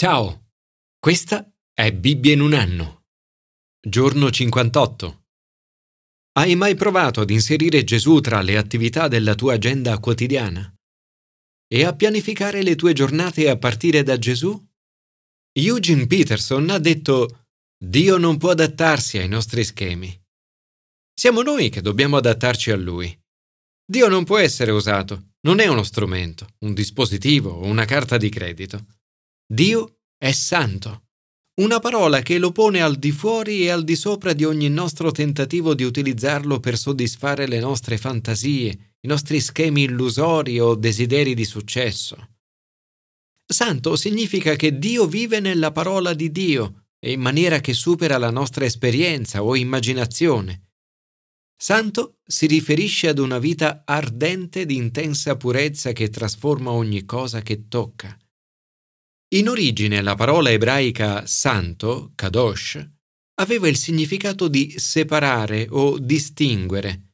Ciao, questa è Bibbia in un anno. Giorno 58. Hai mai provato ad inserire Gesù tra le attività della tua agenda quotidiana? E a pianificare le tue giornate a partire da Gesù? Eugene Peterson ha detto Dio non può adattarsi ai nostri schemi. Siamo noi che dobbiamo adattarci a Lui. Dio non può essere usato, non è uno strumento, un dispositivo o una carta di credito. Dio è santo. Una parola che lo pone al di fuori e al di sopra di ogni nostro tentativo di utilizzarlo per soddisfare le nostre fantasie, i nostri schemi illusori o desideri di successo. Santo significa che Dio vive nella parola di Dio e in maniera che supera la nostra esperienza o immaginazione. Santo si riferisce ad una vita ardente di intensa purezza che trasforma ogni cosa che tocca. In origine la parola ebraica santo, kadosh, aveva il significato di separare o distinguere.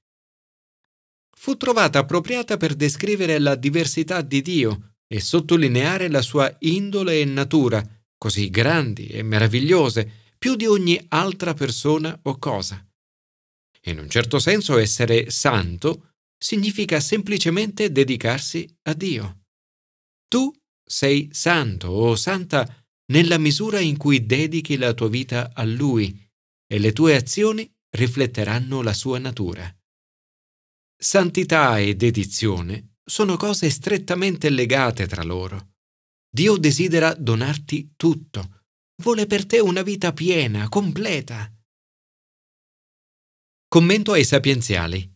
Fu trovata appropriata per descrivere la diversità di Dio e sottolineare la sua indole e natura, così grandi e meravigliose, più di ogni altra persona o cosa. In un certo senso essere santo significa semplicemente dedicarsi a Dio. Tu sei santo o santa nella misura in cui dedichi la tua vita a Lui e le tue azioni rifletteranno la sua natura. Santità e dedizione sono cose strettamente legate tra loro. Dio desidera donarti tutto, vuole per te una vita piena, completa. Commento ai sapienziali.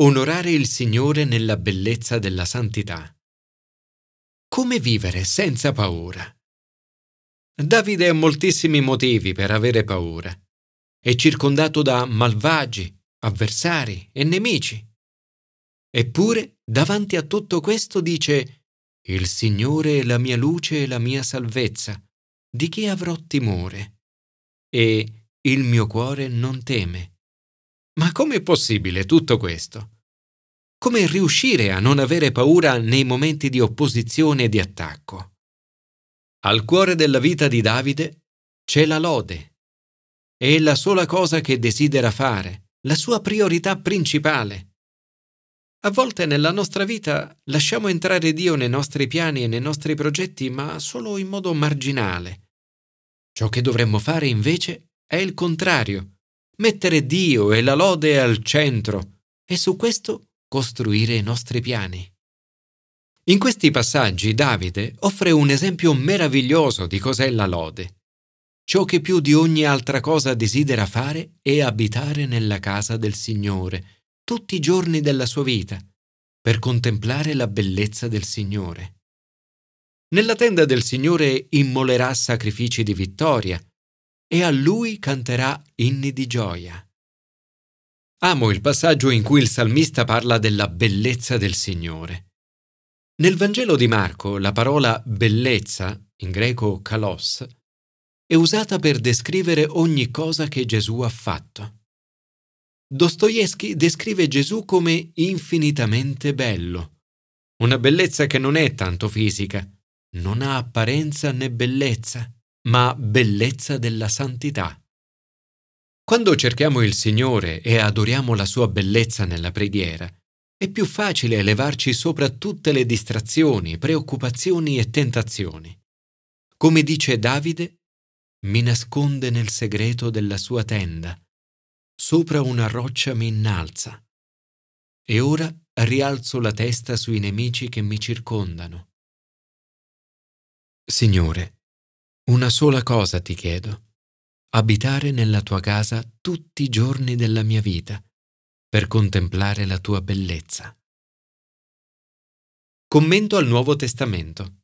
Onorare il Signore nella bellezza della santità. Come vivere senza paura? Davide ha moltissimi motivi per avere paura. È circondato da malvagi, avversari e nemici. Eppure, davanti a tutto questo dice Il Signore è la mia luce e la mia salvezza. Di chi avrò timore? E il mio cuore non teme. Ma com'è possibile tutto questo? Come riuscire a non avere paura nei momenti di opposizione e di attacco? Al cuore della vita di Davide c'è la lode. È la sola cosa che desidera fare, la sua priorità principale. A volte nella nostra vita lasciamo entrare Dio nei nostri piani e nei nostri progetti, ma solo in modo marginale. Ciò che dovremmo fare invece è il contrario, mettere Dio e la lode al centro e su questo costruire i nostri piani. In questi passaggi Davide offre un esempio meraviglioso di cos'è la lode. Ciò che più di ogni altra cosa desidera fare è abitare nella casa del Signore tutti i giorni della sua vita, per contemplare la bellezza del Signore. Nella tenda del Signore immolerà sacrifici di vittoria e a Lui canterà inni di gioia. Amo il passaggio in cui il salmista parla della bellezza del Signore. Nel Vangelo di Marco la parola bellezza, in greco kalos, è usata per descrivere ogni cosa che Gesù ha fatto. Dostoevsky descrive Gesù come infinitamente bello, una bellezza che non è tanto fisica, non ha apparenza né bellezza, ma bellezza della santità. Quando cerchiamo il Signore e adoriamo la sua bellezza nella preghiera, è più facile elevarci sopra tutte le distrazioni, preoccupazioni e tentazioni. Come dice Davide, mi nasconde nel segreto della sua tenda, sopra una roccia mi innalza. E ora rialzo la testa sui nemici che mi circondano. Signore, una sola cosa ti chiedo abitare nella tua casa tutti i giorni della mia vita, per contemplare la tua bellezza. Commento al Nuovo Testamento.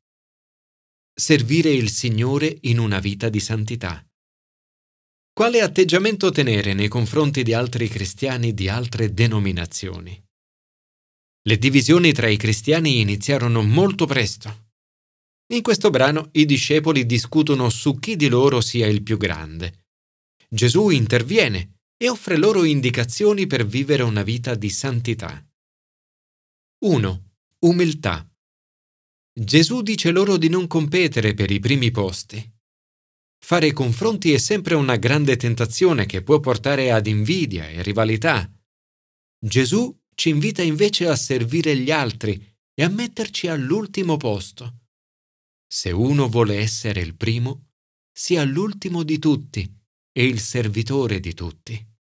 Servire il Signore in una vita di santità. Quale atteggiamento tenere nei confronti di altri cristiani di altre denominazioni? Le divisioni tra i cristiani iniziarono molto presto. In questo brano i discepoli discutono su chi di loro sia il più grande. Gesù interviene e offre loro indicazioni per vivere una vita di santità. 1. Umiltà. Gesù dice loro di non competere per i primi posti. Fare confronti è sempre una grande tentazione che può portare ad invidia e rivalità. Gesù ci invita invece a servire gli altri e a metterci all'ultimo posto. Se uno vuole essere il primo, sia l'ultimo di tutti e il servitore di tutti.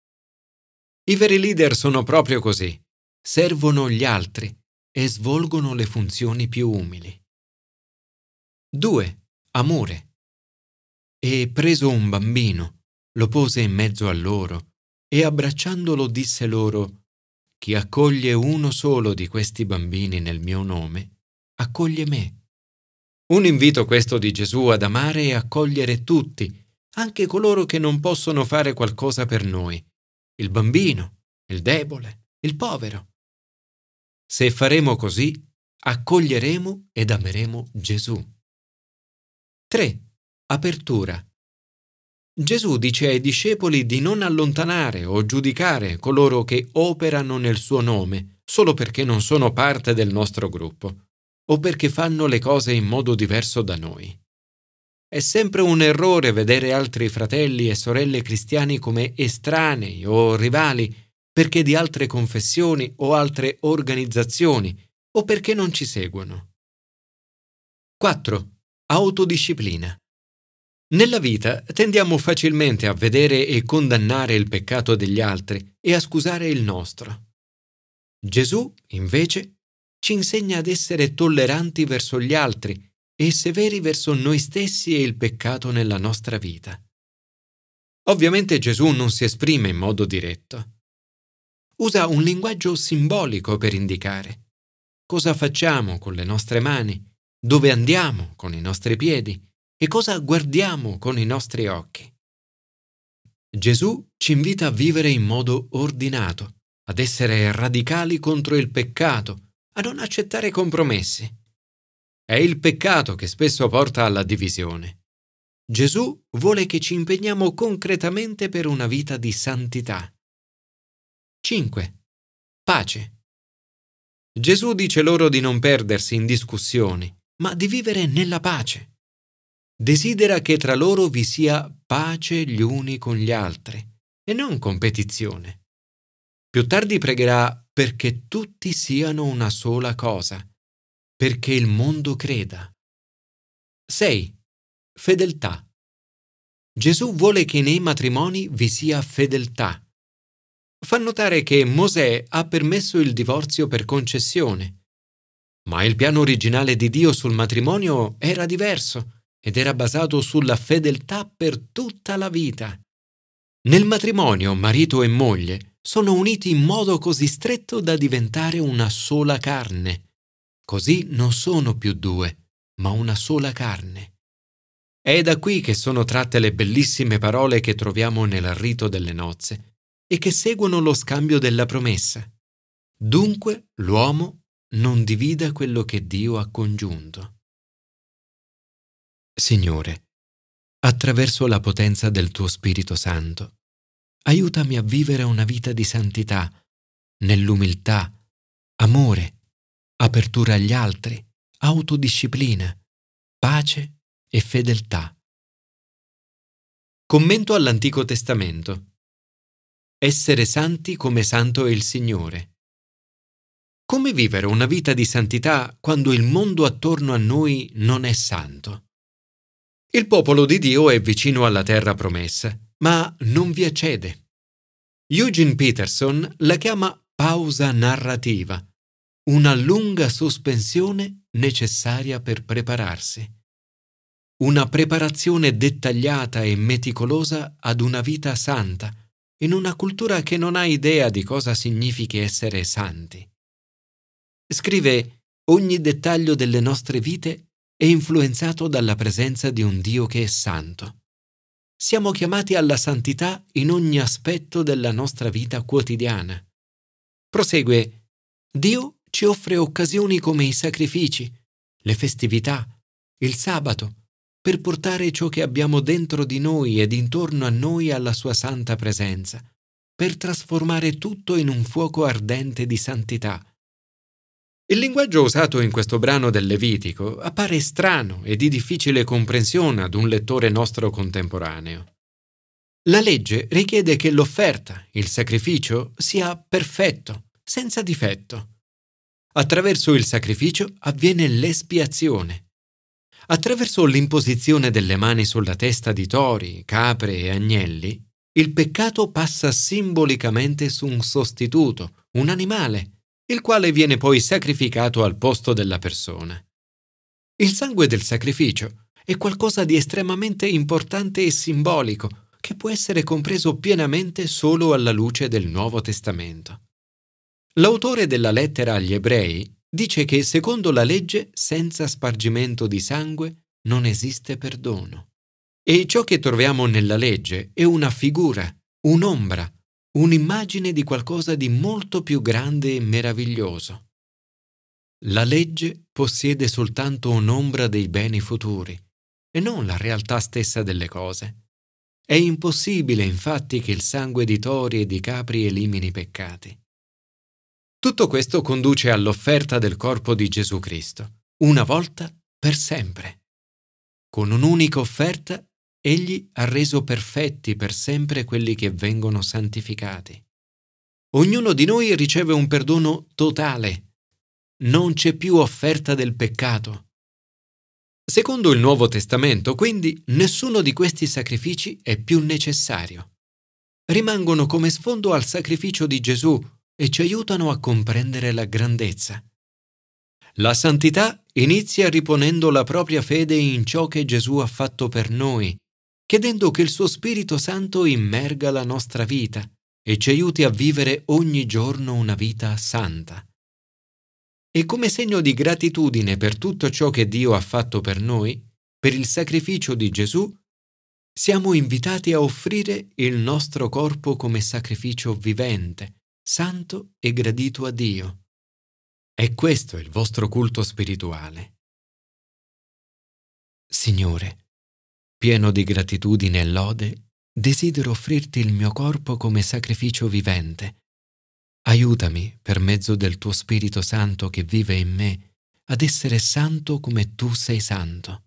I veri leader sono proprio così, servono gli altri e svolgono le funzioni più umili. 2. Amore. E preso un bambino, lo pose in mezzo a loro e abbracciandolo disse loro, Chi accoglie uno solo di questi bambini nel mio nome, accoglie me. Un invito questo di Gesù ad amare e accogliere tutti, anche coloro che non possono fare qualcosa per noi, il bambino, il debole, il povero. Se faremo così, accoglieremo ed ameremo Gesù. 3. Apertura. Gesù dice ai discepoli di non allontanare o giudicare coloro che operano nel suo nome solo perché non sono parte del nostro gruppo o perché fanno le cose in modo diverso da noi. È sempre un errore vedere altri fratelli e sorelle cristiani come estranei o rivali perché di altre confessioni o altre organizzazioni o perché non ci seguono. 4. Autodisciplina. Nella vita tendiamo facilmente a vedere e condannare il peccato degli altri e a scusare il nostro. Gesù, invece, ci insegna ad essere tolleranti verso gli altri e severi verso noi stessi e il peccato nella nostra vita. Ovviamente Gesù non si esprime in modo diretto. Usa un linguaggio simbolico per indicare cosa facciamo con le nostre mani, dove andiamo con i nostri piedi e cosa guardiamo con i nostri occhi. Gesù ci invita a vivere in modo ordinato, ad essere radicali contro il peccato a non accettare compromessi. È il peccato che spesso porta alla divisione. Gesù vuole che ci impegniamo concretamente per una vita di santità. 5. Pace. Gesù dice loro di non perdersi in discussioni, ma di vivere nella pace. Desidera che tra loro vi sia pace gli uni con gli altri e non competizione. Più tardi pregherà perché tutti siano una sola cosa, perché il mondo creda. 6. Fedeltà. Gesù vuole che nei matrimoni vi sia fedeltà. Fa notare che Mosè ha permesso il divorzio per concessione, ma il piano originale di Dio sul matrimonio era diverso ed era basato sulla fedeltà per tutta la vita. Nel matrimonio marito e moglie sono uniti in modo così stretto da diventare una sola carne. Così non sono più due, ma una sola carne. È da qui che sono tratte le bellissime parole che troviamo nel rito delle nozze e che seguono lo scambio della promessa. Dunque l'uomo non divida quello che Dio ha congiunto. Signore, attraverso la potenza del tuo Spirito Santo, aiutami a vivere una vita di santità, nell'umiltà, amore, apertura agli altri, autodisciplina, pace e fedeltà. Commento all'Antico Testamento. Essere santi come santo è il Signore. Come vivere una vita di santità quando il mondo attorno a noi non è santo? Il popolo di Dio è vicino alla terra promessa ma non vi accede. Eugene Peterson la chiama pausa narrativa, una lunga sospensione necessaria per prepararsi. Una preparazione dettagliata e meticolosa ad una vita santa, in una cultura che non ha idea di cosa significhi essere santi. Scrive ogni dettaglio delle nostre vite è influenzato dalla presenza di un Dio che è santo siamo chiamati alla santità in ogni aspetto della nostra vita quotidiana. Prosegue, Dio ci offre occasioni come i sacrifici, le festività, il sabato, per portare ciò che abbiamo dentro di noi ed intorno a noi alla sua santa presenza, per trasformare tutto in un fuoco ardente di santità. Il linguaggio usato in questo brano del Levitico appare strano e di difficile comprensione ad un lettore nostro contemporaneo. La legge richiede che l'offerta, il sacrificio, sia perfetto, senza difetto. Attraverso il sacrificio avviene l'espiazione. Attraverso l'imposizione delle mani sulla testa di tori, capre e agnelli, il peccato passa simbolicamente su un sostituto, un animale, il quale viene poi sacrificato al posto della persona. Il sangue del sacrificio è qualcosa di estremamente importante e simbolico che può essere compreso pienamente solo alla luce del Nuovo Testamento. L'autore della lettera agli ebrei dice che secondo la legge senza spargimento di sangue non esiste perdono. E ciò che troviamo nella legge è una figura, un'ombra, un'immagine di qualcosa di molto più grande e meraviglioso. La legge possiede soltanto un'ombra dei beni futuri e non la realtà stessa delle cose. È impossibile infatti che il sangue di tori e di capri elimini i peccati. Tutto questo conduce all'offerta del corpo di Gesù Cristo, una volta per sempre. Con un'unica offerta Egli ha reso perfetti per sempre quelli che vengono santificati. Ognuno di noi riceve un perdono totale. Non c'è più offerta del peccato. Secondo il Nuovo Testamento, quindi, nessuno di questi sacrifici è più necessario. Rimangono come sfondo al sacrificio di Gesù e ci aiutano a comprendere la grandezza. La santità inizia riponendo la propria fede in ciò che Gesù ha fatto per noi chiedendo che il suo Spirito Santo immerga la nostra vita e ci aiuti a vivere ogni giorno una vita santa. E come segno di gratitudine per tutto ciò che Dio ha fatto per noi, per il sacrificio di Gesù, siamo invitati a offrire il nostro corpo come sacrificio vivente, santo e gradito a Dio. E questo è il vostro culto spirituale. Signore, Pieno di gratitudine e lode, desidero offrirti il mio corpo come sacrificio vivente. Aiutami, per mezzo del tuo Spirito Santo che vive in me, ad essere santo come tu sei santo.